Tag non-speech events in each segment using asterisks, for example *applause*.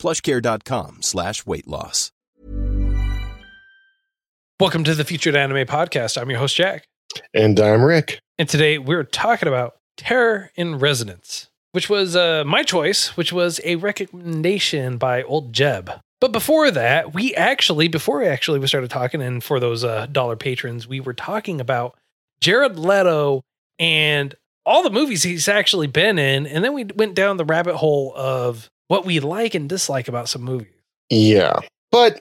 plushcare.com slash weight loss. Welcome to the Featured Anime Podcast. I'm your host, Jack. And I'm Rick. And today we're talking about Terror in Resonance, which was uh, my choice, which was a recommendation by Old Jeb. But before that, we actually, before we actually we started talking, and for those uh, dollar patrons, we were talking about Jared Leto and all the movies he's actually been in. And then we went down the rabbit hole of what we like and dislike about some movies. Yeah. But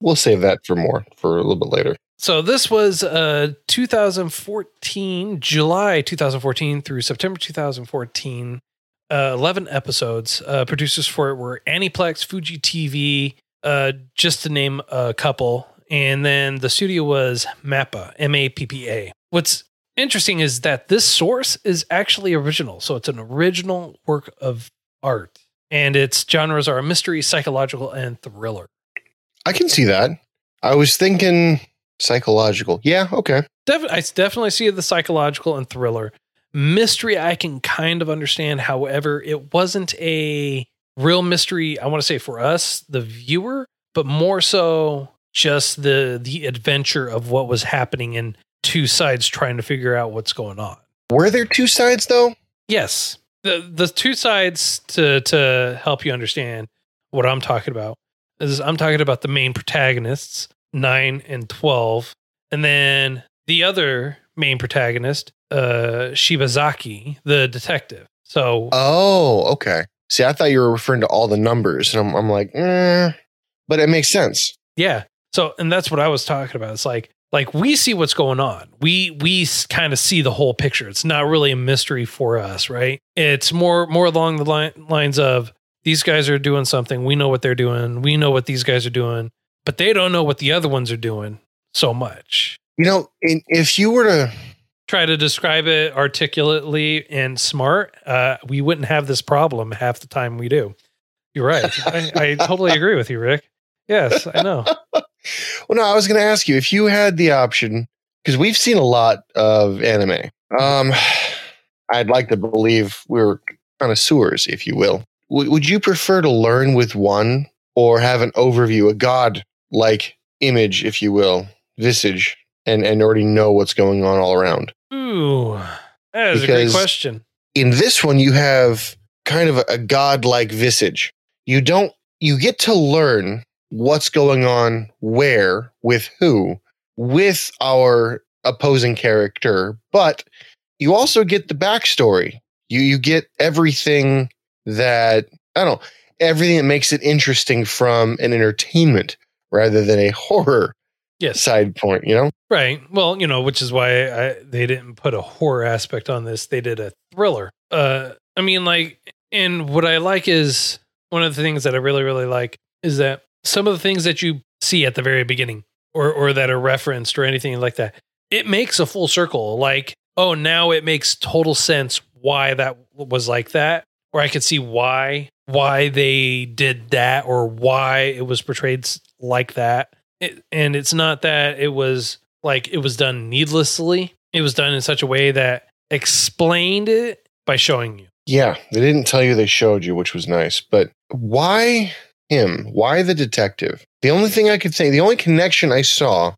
we'll save that for more for a little bit later. So this was uh 2014, July 2014 through September 2014. Uh, 11 episodes. Uh, producers for it were Aniplex, Fuji TV, uh, just to name a couple. And then the studio was MAPPA, M A P P A. What's interesting is that this source is actually original. So it's an original work of art. And its genres are mystery, psychological, and thriller. I can see that. I was thinking psychological. Yeah, okay. Def- I definitely see the psychological and thriller. Mystery, I can kind of understand. However, it wasn't a real mystery. I want to say for us, the viewer, but more so just the the adventure of what was happening and two sides trying to figure out what's going on. Were there two sides though? Yes, the the two sides to to help you understand what I'm talking about is I'm talking about the main protagonists, nine and twelve, and then the other main protagonist, uh, Shibazaki, the detective. So, Oh, okay. See, I thought you were referring to all the numbers, and I'm, I'm like, eh, but it makes sense. yeah. So, and that's what I was talking about. It's like, like we see what's going on. We we kind of see the whole picture. It's not really a mystery for us, right? It's more more along the line, lines of these guys are doing something. We know what they're doing. We know what these guys are doing, but they don't know what the other ones are doing so much. You know, in, if you were to, Try to describe it articulately and smart, uh, we wouldn't have this problem half the time we do. You're right. I, I totally *laughs* agree with you, Rick. Yes, I know. Well, no, I was going to ask you if you had the option, because we've seen a lot of anime. Um, I'd like to believe we're connoisseurs, if you will. W- would you prefer to learn with one or have an overview, a god like image, if you will, visage, and, and already know what's going on all around? Ooh, that is a great question. in this one you have kind of a, a god-like visage you don't you get to learn what's going on where with who with our opposing character but you also get the backstory you you get everything that i don't know everything that makes it interesting from an entertainment rather than a horror Yes. side point you know Right. Well, you know, which is why I, they didn't put a horror aspect on this. They did a thriller. Uh, I mean, like, and what I like is one of the things that I really, really like is that some of the things that you see at the very beginning or, or that are referenced or anything like that, it makes a full circle. Like, oh, now it makes total sense why that was like that, or I could see why why they did that or why it was portrayed like that. It, and it's not that it was like it was done needlessly. It was done in such a way that explained it by showing you. Yeah, they didn't tell you they showed you, which was nice. But why him? Why the detective? The only thing I could say, the only connection I saw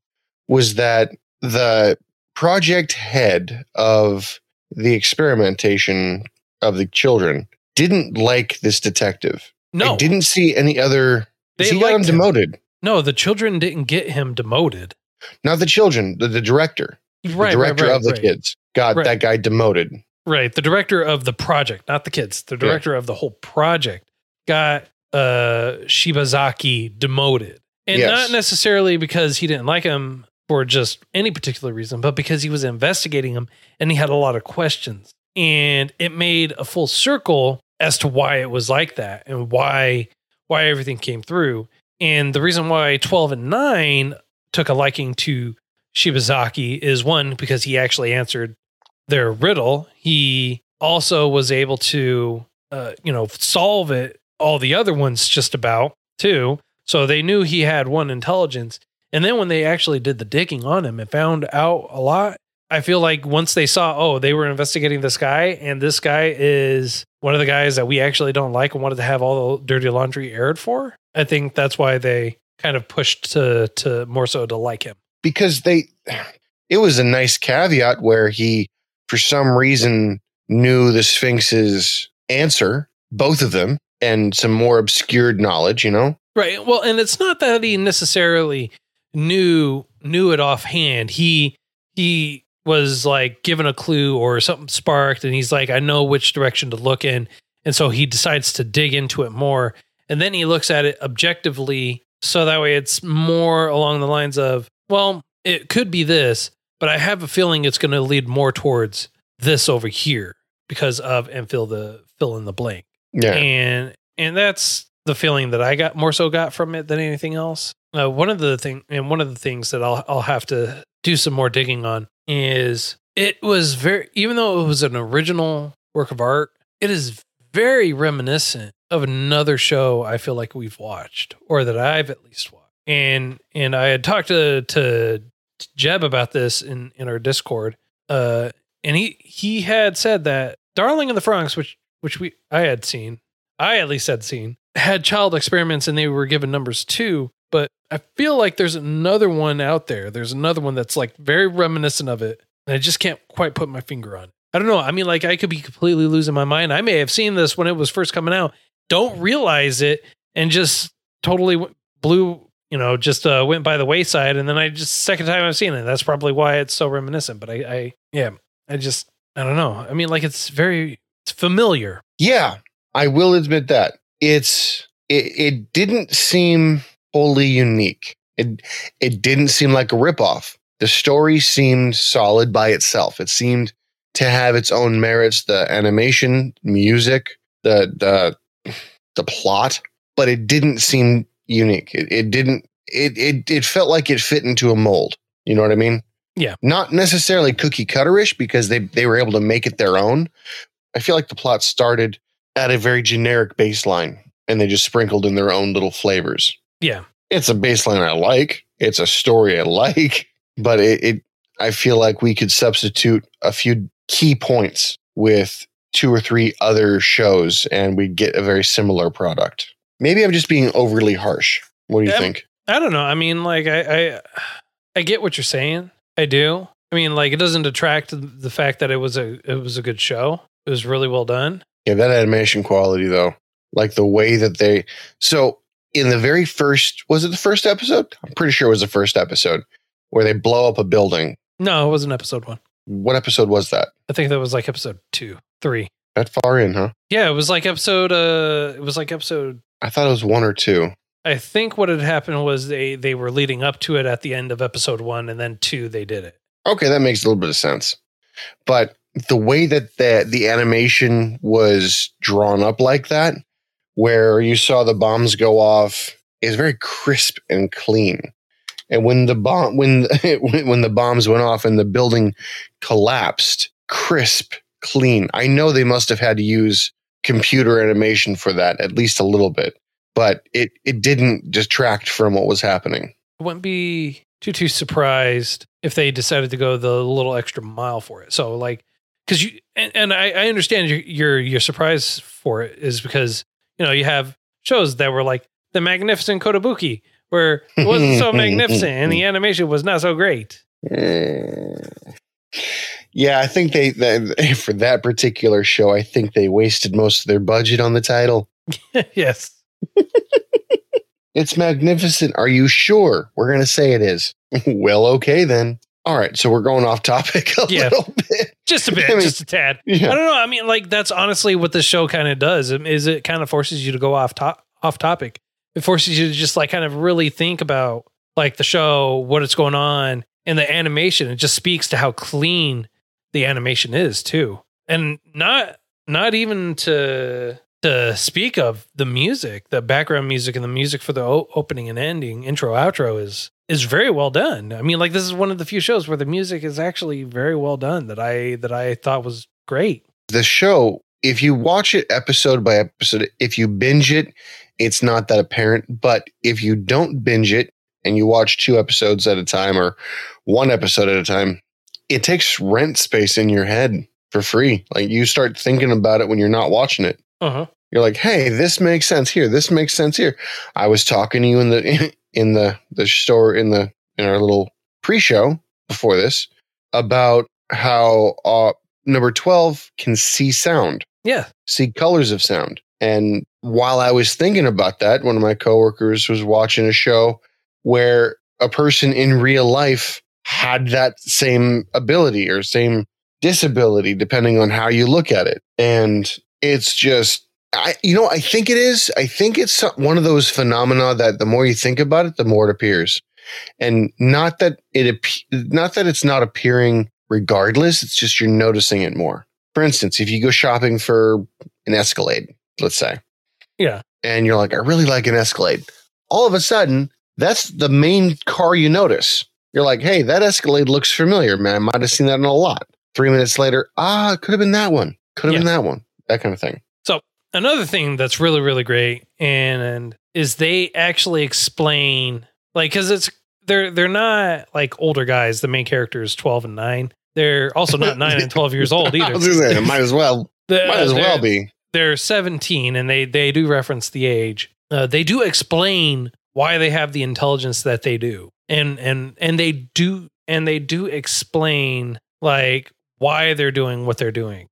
was that the project head of the experimentation of the children didn't like this detective. No, I didn't see any other. They he got him liked him. demoted. no, the children didn't get him demoted. Not the children, the, the director. Right, the director right, right, of the kids got that guy demoted. Right. The director of the project, not the kids. The director of the whole project got uh Shibazaki demoted. And Yes. not necessarily because he didn't like him for just any particular reason, but because he was investigating him and he had a lot of questions. And it made a full circle as to why it was like that and why why everything came through. And the reason why 12 and 9 took a liking to Shibazaki is one, because he actually answered their riddle. He also was able to, uh, you know, solve it, all the other ones just about too. So they knew he had one intelligence. And then when they actually did the digging on him and found out a lot, I feel like once they saw, oh, they were investigating this guy, and this guy is one of the guys that we actually don't like and wanted to have all the dirty laundry aired for. I think that's why they kind of pushed to to more so to like him. because they it was a nice caveat where he for some reason knew the sphinx's answer both of them and some more obscured knowledge you know Right. Well, and it's not that he necessarily knew knew it offhand. He he was like given a clue or something sparked and he's like I know which direction to look in and so he decides to dig into it more and then he looks at it objectively so that way it's more along the lines of well, it could be this, but I have a feeling it's going to lead more towards this over here because of and fill the fill in the blank yeah and and that's the feeling that I got more so got from it than anything else. Uh, one of the thing and one of the things that I'll I'll have to do some more digging on is it was very even though it was an original work of art, it is very reminiscent of another show I feel like we've watched or that I've at least watched. And and I had talked to to Jeb about this in in our Discord. Uh and he he had said that Darling in the Franxx, which which we I had seen, I at least had seen, had child experiments and they were given numbers too. But I feel like there's another one out there. There's another one that's like very reminiscent of it. And I just can't quite put my finger on it. I don't know. I mean, like I could be completely losing my mind. I may have seen this when it was first coming out, don't realize it, and just totally blew, you know, just uh, went by the wayside. And then I just second time I've seen it. That's probably why it's so reminiscent. But I, I yeah, I just I don't know. I mean, like it's very it's familiar. yeah i will admit that. It's it, it didn't seem wholly unique. It it didn't seem like a ripoff. The story seemed solid by itself. It seemed to have its own merits the animation music the the the plot but it didn't seem unique. It, it didn't it, it it felt like it fit into a mold. You know what i mean? Yeah. not necessarily cookie cutterish because they they were able to make it their own i feel like the plot started at a very generic baseline and they just sprinkled in their own little flavors Yeah. it's a baseline I like. It's a story I like, *laughs* but it, it I feel like we could substitute a few key points with two or three other shows and we'd get a very similar product. Maybe I'm just being overly harsh. What do you Yeah. think? I don't know. I mean, like I, I, I get what you're saying. I do. I mean, like it doesn't detract the fact that it was a it was a good show. It was really well done. Yeah, that animation quality though, like the way that they so in the very first was it the first episode? I'm pretty sure it was the first episode where they blow up a building. No, it wasn't episode one. What episode was that? I think that was like episode two, three. That far in, huh? Yeah, it was like episode. Uh, it was like episode. I thought it was one or two. I think what had happened was they they were leading up to it at the end of episode one, and then two they did it. Okay, that makes a little bit of sense. But the way that the the animation was drawn up like that, where you saw the bombs go off, is very crisp and clean. And when the bomb when *laughs* when the bombs went off and the building collapsed, crisp, clean. I know they must have had to use computer animation for that at least a little bit, but it it didn't detract from what was happening. I wouldn't be too too surprised if they decided to go the little extra mile for it. So like, because you and, and I, I understand your your your surprise for it is because you know you have shows that were like the magnificent Kotobuki where it wasn't so *laughs* magnificent and the animation was not so great. Yeah, I think they, they for that particular show, I think they wasted most of their budget on the title. *laughs* yes. *laughs* It's magnificent. Are you sure? We're going to say it is. well, okay then. All right, so we're going off topic *laughs* a Yeah. little bit. Just a bit, I mean, just a tad. I don't know. I mean, like that's honestly what the show kind of does. Is it kind of forces you to go off top, off topic. It forces you to just like kind of really think about like the show, what it's going on, and the animation. It just speaks to how clean the animation is too, and not not even to to speak of the music, the background music and the music for the o- opening and ending, intro, outro is is very well done. I mean, like this is one of the few shows where the music is actually very well done that I that I thought was great. The show, if you watch it episode by episode, if you binge it, it's not that apparent. But if you don't binge it and you watch two episodes at a time or one episode at a time, it takes rent space in your head for free. Like you start thinking about it when you're not watching it. Uh huh. You're like, hey, this makes sense here. This makes sense here. I was talking to you in the *laughs* in the the store in the in our little pre-show before this about how uh, number twelve can see sound, Yeah. see colors of sound. And while I was thinking about that, one of my coworkers was watching a show where a person in real life had that same ability or same disability, depending on how you look at it. And it's just, I, you know, I think it is. I think it's one of those phenomena that the more you think about it, the more it appears. And not that it, not that it's not appearing regardless. It's just you're noticing it more. For instance, if you go shopping for an Escalade, let's say, Yeah. and you're like, I really like an Escalade. All of a sudden, that's the main car you notice. You're like, hey, that Escalade looks familiar, man. I might have seen that in a lot. Three minutes later, ah, it could have been that one. Could have been that one. That kind of thing. Another thing that's really really great and, and is they actually explain like cuz it's they're they're not like older guys. The main character is 12 and 9. They're also not 9 and 12 years old *laughs* either. was gonna say, it might as well. The- Might as well be. they're 17 and they they do reference the age uh, they do explain why they have the intelligence that they do and and and they do and they do explain like why they're doing what they're doing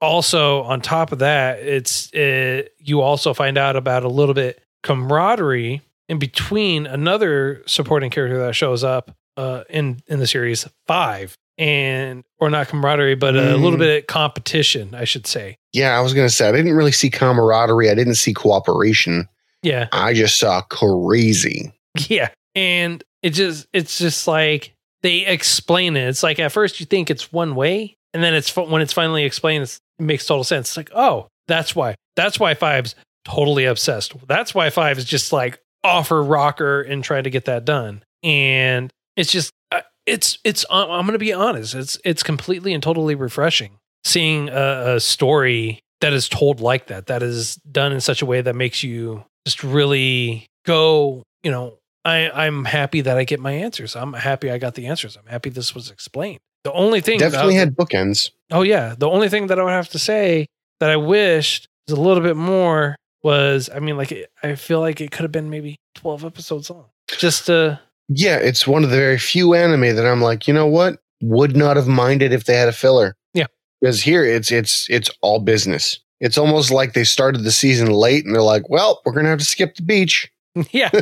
also on top of that it's uh you also find out about a little bit camaraderie in between another supporting character that shows up uh in in the series five and or not camaraderie but a little Mm. bit of competition i should say Yeah, I was gonna say I didn't really see camaraderie. I didn't see cooperation. yeah I just saw crazy. Yeah. And it just it's just like they explain it. It's like at first you think it's one way, and then it's when it's finally explained, it's, makes total sense. It's like, oh, that's why. That's why Five's totally obsessed. That's why Five is just like offer rocker and try to get that done. And it's just uh, it's it's uh, I'm going to be honest. It's it's completely and totally refreshing seeing a, a story that is told like that. That is done in such a way that makes you just really go. You know, I I'm happy that I get my answers. I'm happy I got the answers. I'm happy this was explained. The only thing Definitely had bookends. Oh yeah, the only thing that I would have to say that I wished was a little bit more was I mean like it, I feel like it could have been maybe 12 episodes long. Just to Yeah, it's one of the very few anime that I'm like, you know what? Would not have minded if they had a filler. Yeah. Because here it's it's it's all business. It's almost like they started the season late and they're like, well, we're gonna have to skip the beach. *laughs* yeah. *laughs*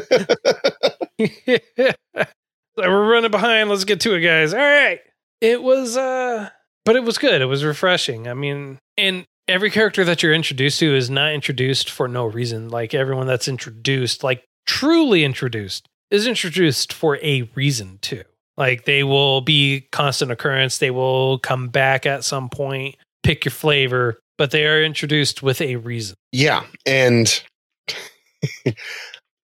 *laughs* we're running behind. Let's get to it, guys. All right. It was uh but it was good. It was refreshing. I mean, and every character that you're introduced to is not introduced for no reason. Like everyone that's introduced, like truly introduced, is introduced for a reason too. Like they will be constant occurrence. They will come back at some point, pick your flavor, but they are introduced with a reason. Yeah. And *laughs*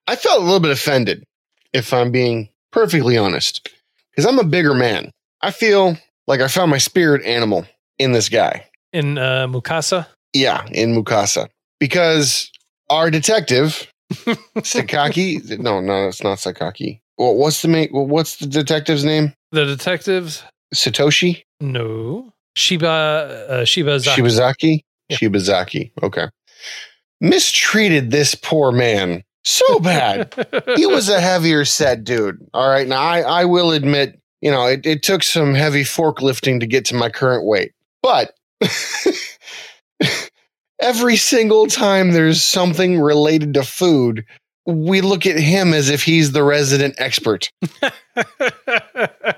I felt a little bit offended, if I'm being perfectly honest. Because I'm a bigger man. I feel like I found my spirit animal in this guy. In uh, Mukasa, Yeah, in Mukasa. Because our detective, *laughs* Sakaki, no, no, it's not Sakaki. Well, what's the main, well, what's the detective's name? the detectives Satoshi? No. Shiba uh, Shiba Zaki. Shibazaki? Yeah. Shibazaki. Okay. Mistreated this poor man so bad. *laughs* he was a heavier set dude. All right. Now I, I will admit, you know, it, it took some heavy forklifting to get to my current weight. But *laughs* every single time there's something related to food, we look at him as if he's the resident expert.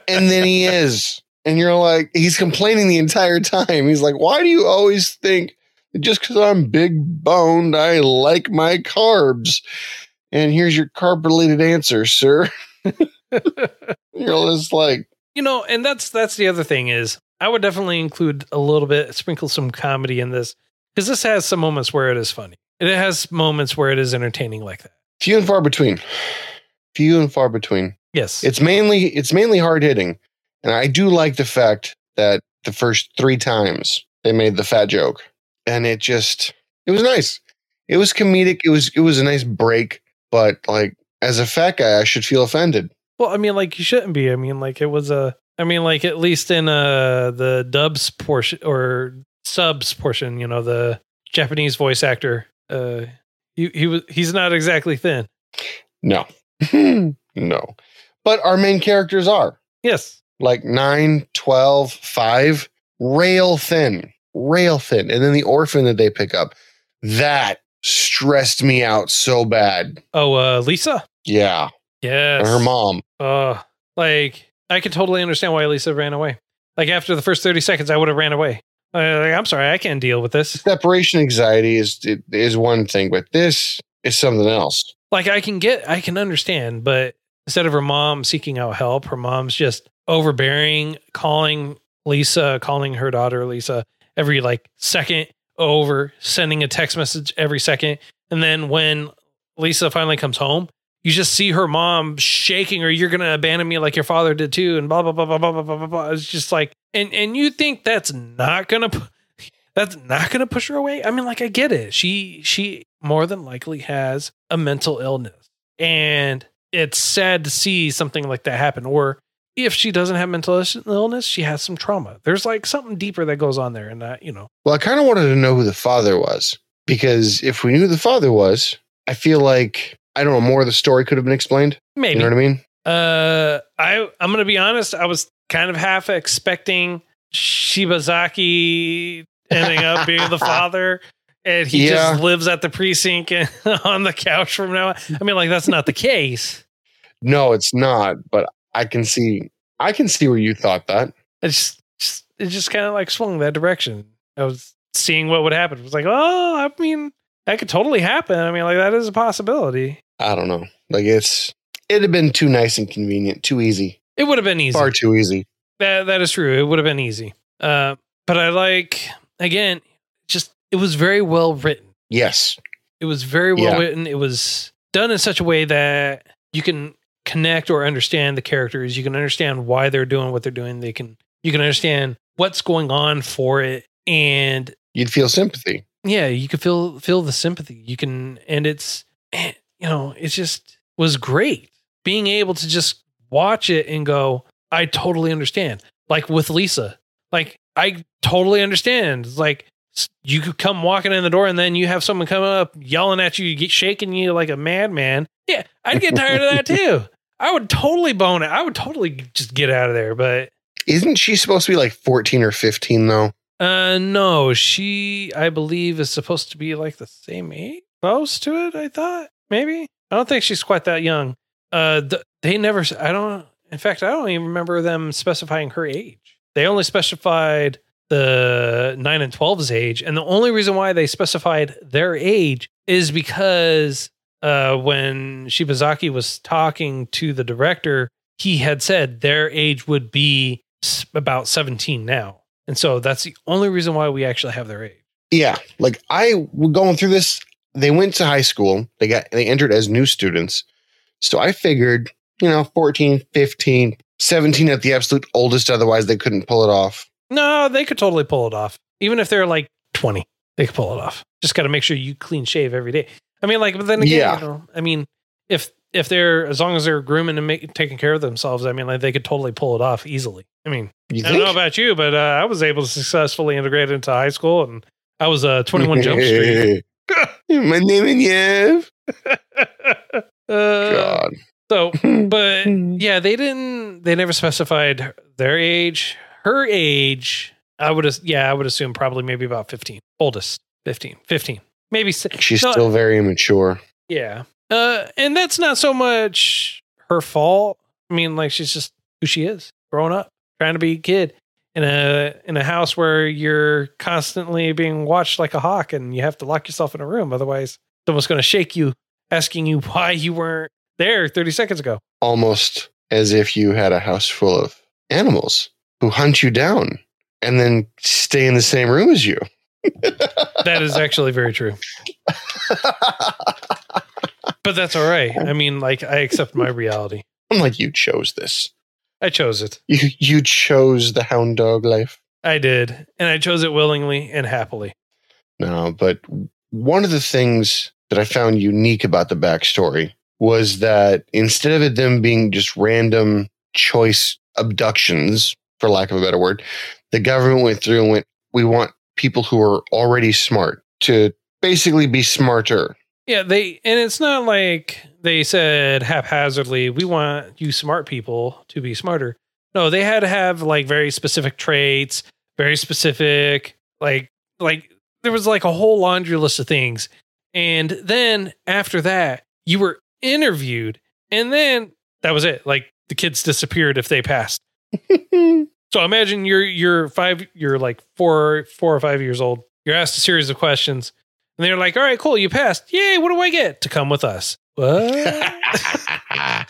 And then he is. And you're like, he's complaining the entire time. He's like, why do you always think just because I'm big boned, I like my carbs? And here's your carb related answer, sir. *laughs* you're just like, you know, and that's that's the other thing is I would definitely include a little bit sprinkle some comedy in this. because this has some moments where it is funny. It has moments where it is entertaining like that. Few and far between. Few and far between. Yes, It's mainly it's mainly hard hitting, and I do like the fact that the first three times they made the fat joke, and it just it was nice. It was comedic. It was it was a nice break, but like as a fat guy, I should feel offended. Well, I mean, like you shouldn't be. I mean, like it was a. I mean, like at least in uh the dubs portion or subs portion, you know, the Japanese voice actor. Uh, he he was he's not exactly thin. No, *laughs* no, but our main characters are Yes. like 9, 12, 5, rail thin, rail thin. And then the orphan that they pick up, that stressed me out so bad. Oh, uh, Lisa. Yeah. Yes. And her mom. Uh, like I could totally understand why Lisa ran away. Like after the first thirty seconds, I would have ran away. Uh, like, I'm sorry, I can't deal with this. Separation anxiety is is one thing, but this is something else. Like I can get, I can understand, but instead of her mom seeking out help, her mom's just overbearing, calling Lisa, calling her daughter Lisa every like second over, sending a text message every second, and then when Lisa finally comes home, you just see her mom shaking her. You're gonna abandon me like your father did too, and blah blah blah blah blah blah blah blah. blah. It's just like, and and you think that's not gonna, that's not gonna push her away. I mean, like I get it. She she more than likely has a mental illness, and it's sad to see something like that happen. Or if she doesn't have mental illness, she has some trauma. There's like something deeper that goes on there, and that you know, Well, I kind of wanted to know who the father was because if we knew who the father was, I feel like I don't know more of the story could have been explained. maybe You know what I mean? Uh, I I'm gonna be honest. I was kind of half expecting Shibazaki ending up being the *laughs* father, and he Yeah. just lives at the precinct and *laughs* on the couch from now. on. I mean, like that's not the case. No, it's not. But I can see. I can see where you thought that. It's just it just kind of like swung that direction. I was seeing what would happen. It was like, oh, I mean, that could totally happen. I mean, like that is a possibility. I don't know. Like it's. It'd have been too nice and convenient, too easy, It would have been easy. far too easy. That that is true. It would have been easy. Uh, but I like again, just it was very well written. Yes. It was very well Yeah. written. It was done in such a way that you can connect or understand the characters. You can understand why they're doing what they're doing. They can you can understand what's going on for it, and You'd feel sympathy. yeah, you can feel feel the sympathy. You can, and it's eh, you know, it just was great being able to just watch it and go, I totally understand. Like with Lisa, like I totally understand. It's like you could come walking in the door and then you have someone come up yelling at you, get shaking you like a madman. Yeah, I'd get tired of that *laughs* too. I would totally bone it. I would totally just get out of there. But Isn't she supposed to be like 14 or 15 though? Uh, no, she, I believe, is supposed to be like the same age, close to it. I thought maybe. I don't think she's quite that young. Uh, th- they never. I don't. In fact, I don't even remember them specifying her age. They only specified the nine and 12's age, and the only reason why they specified their age is because uh, when Shibazaki was talking to the director, he had said their age would be about 17 now. And so that's the only reason why we actually have their age. Yeah. Like I going through this. They went to high school. They got they entered as new students. So I figured, you know, 14, 15, 17 at the absolute oldest. Otherwise, they couldn't pull it off. No, they could totally pull it off. Even if they're like 20, they could pull it off. Just got to make sure you clean shave every day. I mean, like, but then again, Yeah. you know, I mean, if if they're as long as they're grooming and make, taking care of themselves, I mean, like they could totally pull it off easily. I mean, I don't know about you, but uh, I was able to successfully integrate into high school, and I was uh, 21 Jump Street. *laughs* *laughs* My name is Yev. *laughs* uh, God. so, but *laughs* yeah, they didn't. They never specified their age. Her age, I would. Yeah, I would assume probably maybe about 15. Oldest, 15, 15, maybe. She's no, still very immature. Yeah. Uh, and that's not so much her fault. I mean, like she's just who she is, growing up, trying to be a kid in a in a house where you're constantly being watched like a hawk, and you have to lock yourself in a room, otherwise someone's going to shake you, asking you *laughs* why you weren't there 30 seconds ago. Almost as if you had a house full of animals who hunt you down and then stay in the same room as you. *laughs* That is actually very true. *laughs* But that's all right. I mean, like I accept my reality. I'm like, you chose this. I chose it. You you chose the hound dog life. I did, and I chose it willingly and happily. No, but one of the things that I found unique about the backstory was that instead of it them being just random choice abductions, for lack of a better word, the government went through and went, we want people who are already smart to basically be smarter. Yeah, they and it's not like they said haphazardly, we want you smart people to be smarter. No, they had to have like very specific traits, very specific like like there was like a whole laundry list of things. And then after that, you were interviewed and then that was it. Like the kids disappeared if they passed. *laughs* So imagine you're you're five, you're like four, four or five years old. You're asked a series of questions, and they're like, "All right, cool, you passed. Yay! What do I get to come with us?" What? *laughs*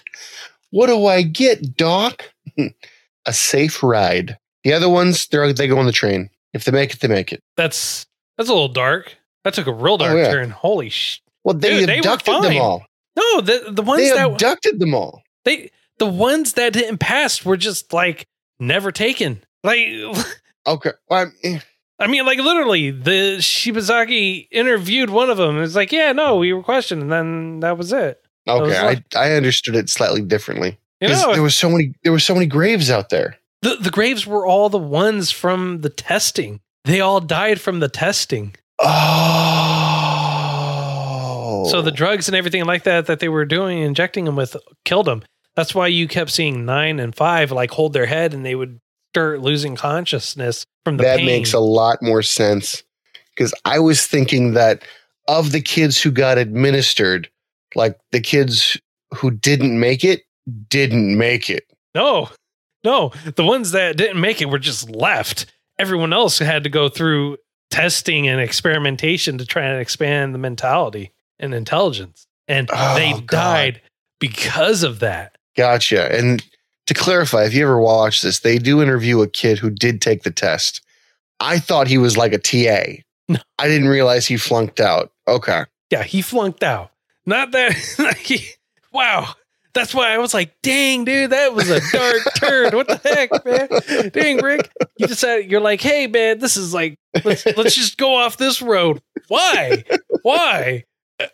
what do I get, Doc? *laughs* a safe ride. The other ones, they they go on the train. If they make it, they make it. that's that's a little dark. That took a real dark yeah. turn. Holy sh! Well, they Dude, they abducted them all. No, the the ones They that abducted them all. they the ones that didn't pass were just like never taken. Like *laughs* Okay. Well, I'm- eh. I mean, like literally, the Shibazaki interviewed one of them. And it's like, yeah, no, we were questioned, and then that was it. was Okay, like- I, I understood it slightly differently. You know, there was so many there were so many graves out there. the the graves were all the ones from the testing. They all died from the testing. Oh. So the drugs and everything like that that they were doing, injecting them with, killed them. That's why you kept seeing nine and five like hold their head, and they would start losing consciousness from the that pain. makes a lot more sense because I was thinking that of the kids who got administered, like the kids who didn't make it didn't make it. No, no. The ones that didn't make it were just left. Everyone else had to go through testing and experimentation to try and expand the mentality and intelligence. And Oh, they God. died because of that. Gotcha. And to clarify, if you ever watch this, they do interview a kid who did take the test. I thought he was like a TA. No. I didn't realize he flunked out. Okay. Yeah, he flunked out. Not that, *laughs* like, he, wow. That's why I was like, dang, dude, that was a dark *laughs* turn. What the heck, man? Dang, Rick. You decided, you're like, hey, man, this is like, let's, let's just go off this road. Why? Why?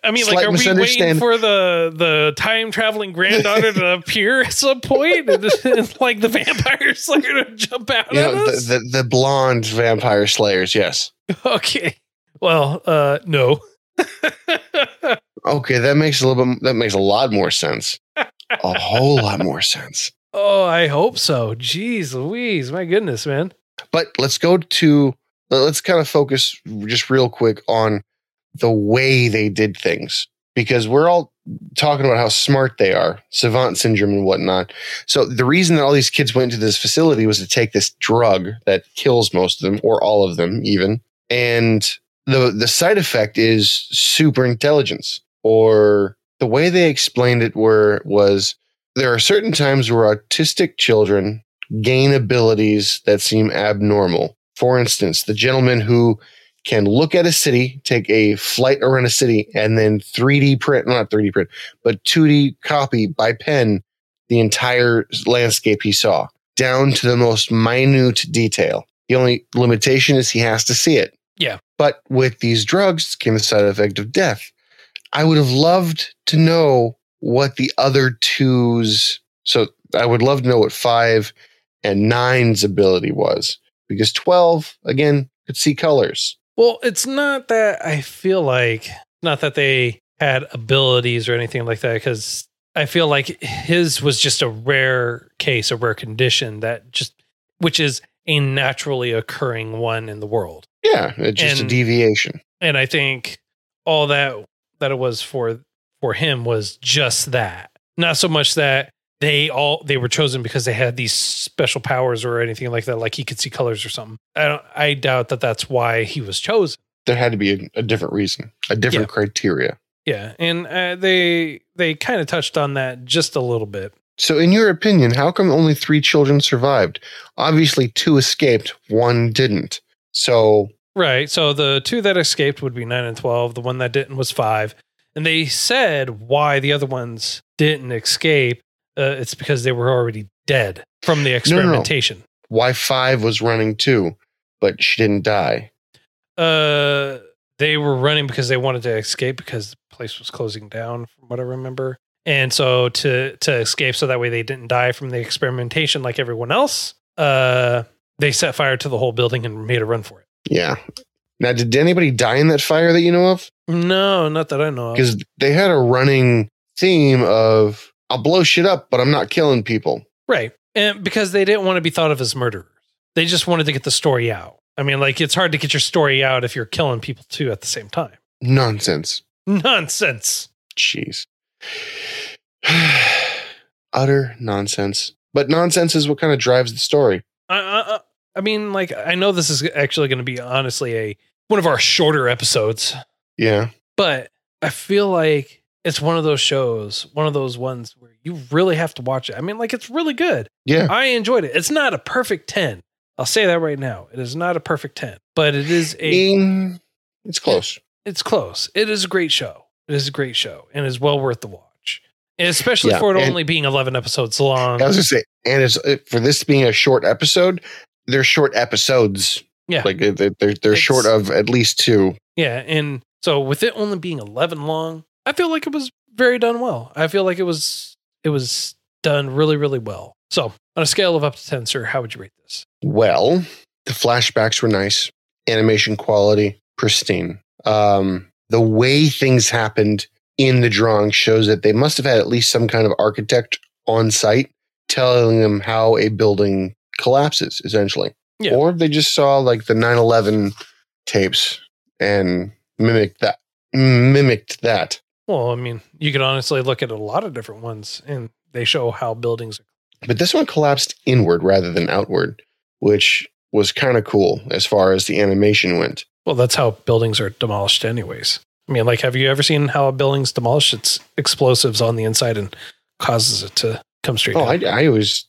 I mean, like, are we waiting for the the time traveling granddaughter to *laughs* appear at some point, and, *laughs* and, like the vampires are gonna jump out You know, the, the, the blonde vampire slayers, yes. okay, well, uh, no. *laughs* Okay, that makes a little bit that makes a lot more sense. A whole lot more sense. oh, I hope so. Jeez, Louise, my goodness, man. But let's go to let's kind of focus just real quick on the way they did things because we're all talking about how smart they are, savant syndrome and whatnot. So the reason that all these kids went to this facility was to take this drug that kills most of them, or all of them, even. And the the side effect is super intelligence, or the way they explained it were was there are certain times where autistic children gain abilities that seem abnormal. For instance, the gentleman who can look at a city, take a flight around a city, and then 3D print, not 3D print, but 2D copy by pen the entire landscape he saw down to the most minute detail. The only limitation is he has to see it. Yeah. But with these drugs came the side effect of death. I would have loved to know what the other two's. So I would love to know what five and nine's ability was because 12, again, could see colors. Well, it's not that I feel like not that they had abilities or anything like that because I feel like his was just a rare case, a rare condition that just which is a naturally occurring one in the world. Yeah, it's just a deviation. And I think all that that it was for for him was just that. Not so much that they all they were chosen because they had these special powers or anything like that like he could see colors or something. I don't I doubt that that's why he was chosen. There had to be a, a different reason, a different criteria. Yeah, and uh, they they kind of touched on that just a little bit. So, in your opinion, how come only three children survived? Obviously, two escaped, one didn't. So, Right. So the two that escaped would be nine and 12. The one that didn't was five. And they said why the other ones didn't escape. Uh, it's because they were already dead from the no. experimentation. Why five was running too, but she didn't die. Uh, they were running because they wanted to escape because the place was closing down, from what I remember. And so to to escape, so that way they didn't die from the experimentation like everyone else. Uh, they set fire to the whole building and made a run for it. Yeah. Now, did anybody die in that fire that you know of? No, not that I know of. Because they had a running theme of I'll blow shit up, but I'm not killing people. Right. And because they didn't want to be thought of as murderers. They just wanted to get the story out. I mean, like it's hard to get your story out if you're killing people too at the same time. Nonsense. Nonsense. Jeez. *sighs* Utter nonsense. But nonsense is what kind of drives the story. I, I, I mean, like I know this is actually going to be honestly a one of our shorter episodes, Yeah. but I feel like it's one of those shows, one of those ones where you really have to watch it. I mean, like it's really good. Yeah. I enjoyed it. It's not a perfect 10. I'll say that right now. It is not a perfect 10, but it is a Mm, it's close. it's close. It is a great show. It is a great show and is well worth the watch. And especially Yeah, for it only being 11 episodes long. I was gonna say, and it's uh, for this being a short episode. They're short episodes. Yeah. Like they're they're, they're short of at least two. Yeah, and so with it only being 11 long, I feel like it was very done well. I feel like it was it was done really really well. So, on a scale of up to 10, sir, how would you rate this? Well, the flashbacks were nice, animation quality pristine. Um, the way things happened in the drawing shows that they must have had at least some kind of architect on site telling them how a building collapses, essentially. Yeah. Or they just saw like the 9 11 tapes and mimicked that. Mimicked that. Well, I mean, you could honestly look at a lot of different ones and they show how buildings But this one collapsed inward rather than outward, which was kind of cool as far as the animation went. Well, that's how buildings are demolished anyways. I mean, like have you ever seen how a building's demolished? It's explosives on the inside and causes it to come straight Oh, down. I, I was,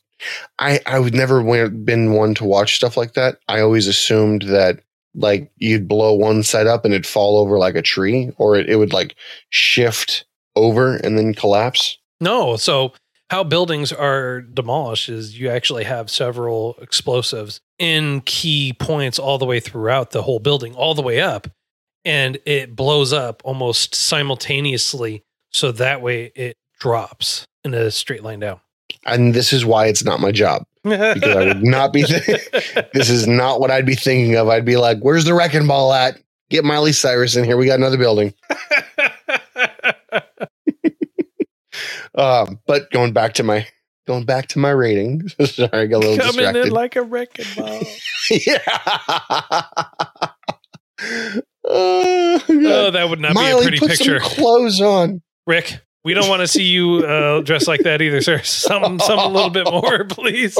I, I would never been one to watch stuff like that. I always assumed that like you'd blow one side up and it'd fall over like a tree, or it, it would like shift over and then collapse. No. So how buildings are demolished is you actually have several explosives in key points all the way throughout the whole building, all the way up, and it blows up almost simultaneously. So that way it drops in a straight line down. And this is why it's not my job because I would not be. *laughs* this is not what I'd be thinking of. I'd be like, "Where's the wrecking ball at? Get Miley Cyrus in here. We got another building." *laughs* Um, but going back to my going back to my rating. *laughs* Sorry, I got a little Coming distracted. in like a wrecking ball. yeah. Oh, oh, that would not be a pretty put picture. some clothes on. Rick, we don't want to see you uh, dressed like that either, sir. Some, some a little bit more, *laughs* please.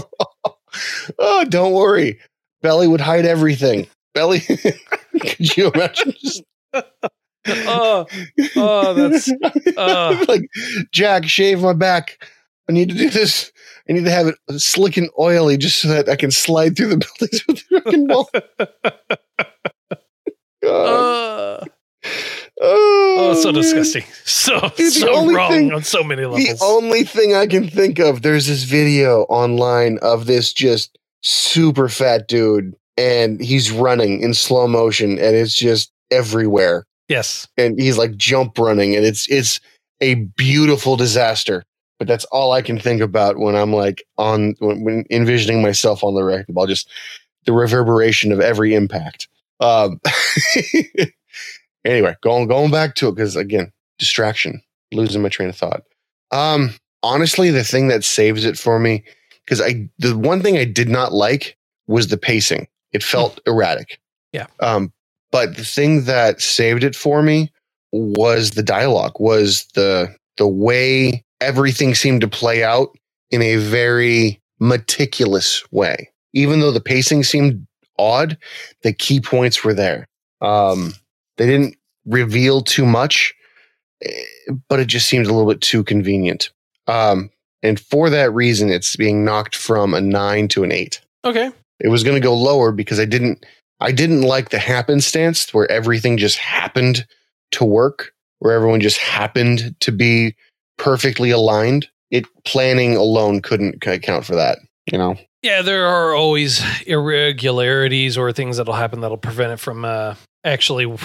Oh, don't worry. Belly would hide everything. Belly, *laughs* could you imagine? Just, Oh, oh, that's uh. *laughs* like Jack, shave my back. I need to do this. I need to have it slick and oily just so that I can slide through the buildings with the wrecking ball. God. uh. Oh, Oh, so man. disgusting. *laughs* So Dude, so wrong thing- on so many levels. The only thing I can think of, there's this video online of this just super fat dude, and he's running in slow motion, and it's just everywhere. yes. And he's like jump running, and it's it's a beautiful disaster. But that's all I can think about when I'm like on when, when envisioning myself on the wrecking ball, just the reverberation of every impact. Um, *laughs* anyway, going going back to it because again, distraction, losing my train of thought. Um, honestly, the thing that saves it for me because I the one thing I did not like was the pacing. It felt erratic. Yeah. Um, but the thing that saved it for me was the dialogue, was the the way everything seemed to play out in a very meticulous way. Even though the pacing seemed odd, the key points were there. Um, they didn't reveal too much, eh, but it just seemed a little bit too convenient. Um, and for that reason, it's being knocked from a nine to an eight. Okay. It was going to go lower because I didn't I didn't like the happenstance where everything just happened to work, where everyone just happened to be perfectly aligned. It planning alone couldn't account for that, you know. Yeah, there are always irregularities or things that'll happen that'll prevent it from uh, actually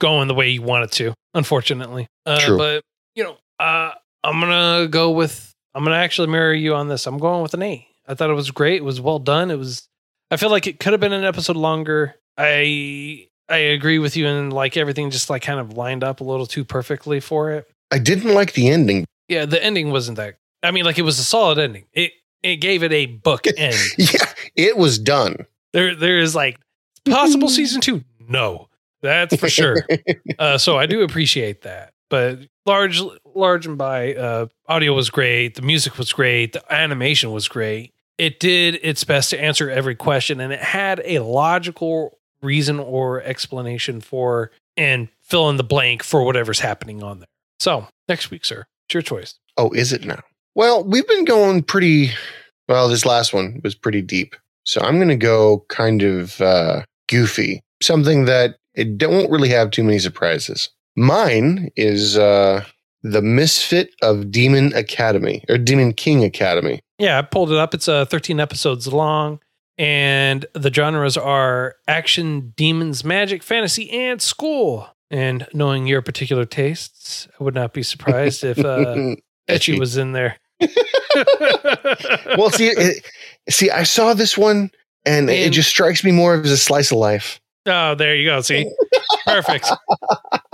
going the way you want it to. Unfortunately, uh, True. but you know, uh, I'm gonna go with. I'm gonna actually marry you on this. I'm going with an A. I thought it was great. It was well done. It was. I feel like it could have been an episode longer. I I agree with you, and like everything just like kind of lined up a little too perfectly for it. I didn't like the ending. Yeah, the ending wasn't that. I mean, like it was a solid ending. It it gave it a book *laughs* end. Yeah, it was done. There there is like possible season two. No, that's for sure. *laughs* uh, so I do appreciate that. But large large and by uh, audio was great. The music was great. The animation was great. It did its best to answer every question, and it had a logical reason or explanation for and fill in the blank for whatever's happening on there. So next week, sir, it's your choice. Oh, is it now? Well, we've been going pretty well. This last one was pretty deep. So I'm going to go kind of uh, goofy, something that it don't really have too many surprises. Mine is uh, the Misfit of Demon Academy or Demon King Academy. Yeah, I pulled it up. It's uh, 13 episodes long, and the genres are action, demons, magic, fantasy, and school. And knowing your particular tastes, I would not be surprised if uh, *laughs* ecchi was in there. *laughs* *laughs* well, see, it, see, I saw this one, and it just strikes me more as a slice of life. Oh, there you go. See, perfect. *laughs*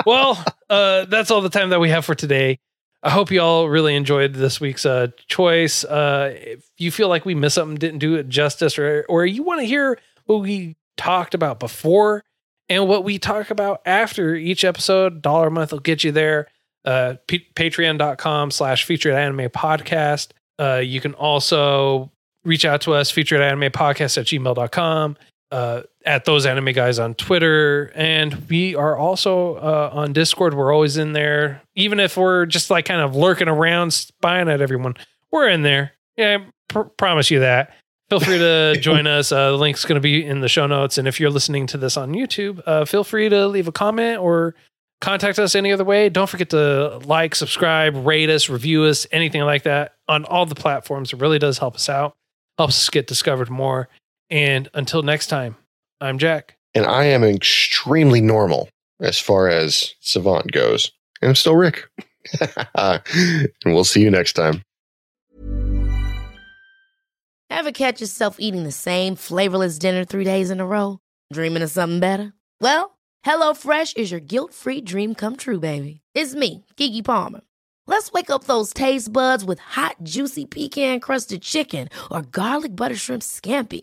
Well, uh, that's all the time that we have for today. I hope you all really enjoyed this week's uh, choice. Uh, if you feel like we missed something, didn't do it justice, or or you want to hear what we talked about before and what we talk about after each episode, dollar a month will get you there. Uh, p- Patreon.com slash featured anime podcast. Uh, you can also reach out to us, featured anime podcast at gmail.com uh, at those anime guys on Twitter, and we are also uh, on Discord. We're always in there, even if we're just like kind of lurking around, spying at everyone. We're in there. Yeah, I pr- promise you that. Feel free to *laughs* join us. Uh, the link's going to be in the show notes, and if you're listening to this on YouTube, uh, feel free to leave a comment or contact us any other way. Don't forget to like, subscribe, rate us, review us, anything like that on all the platforms. It really does help us out, helps us get discovered more. And until next time, I'm Jack. And I am extremely normal as far as Savant goes. And I'm still Rick. *laughs* and we'll see you next time. Ever catch yourself eating the same flavorless dinner three days in a row? Dreaming of something better? Well, HelloFresh is your guilt free dream come true, baby. It's me, Keke Palmer. Let's wake up those taste buds with hot, juicy pecan crusted chicken or garlic butter shrimp scampi.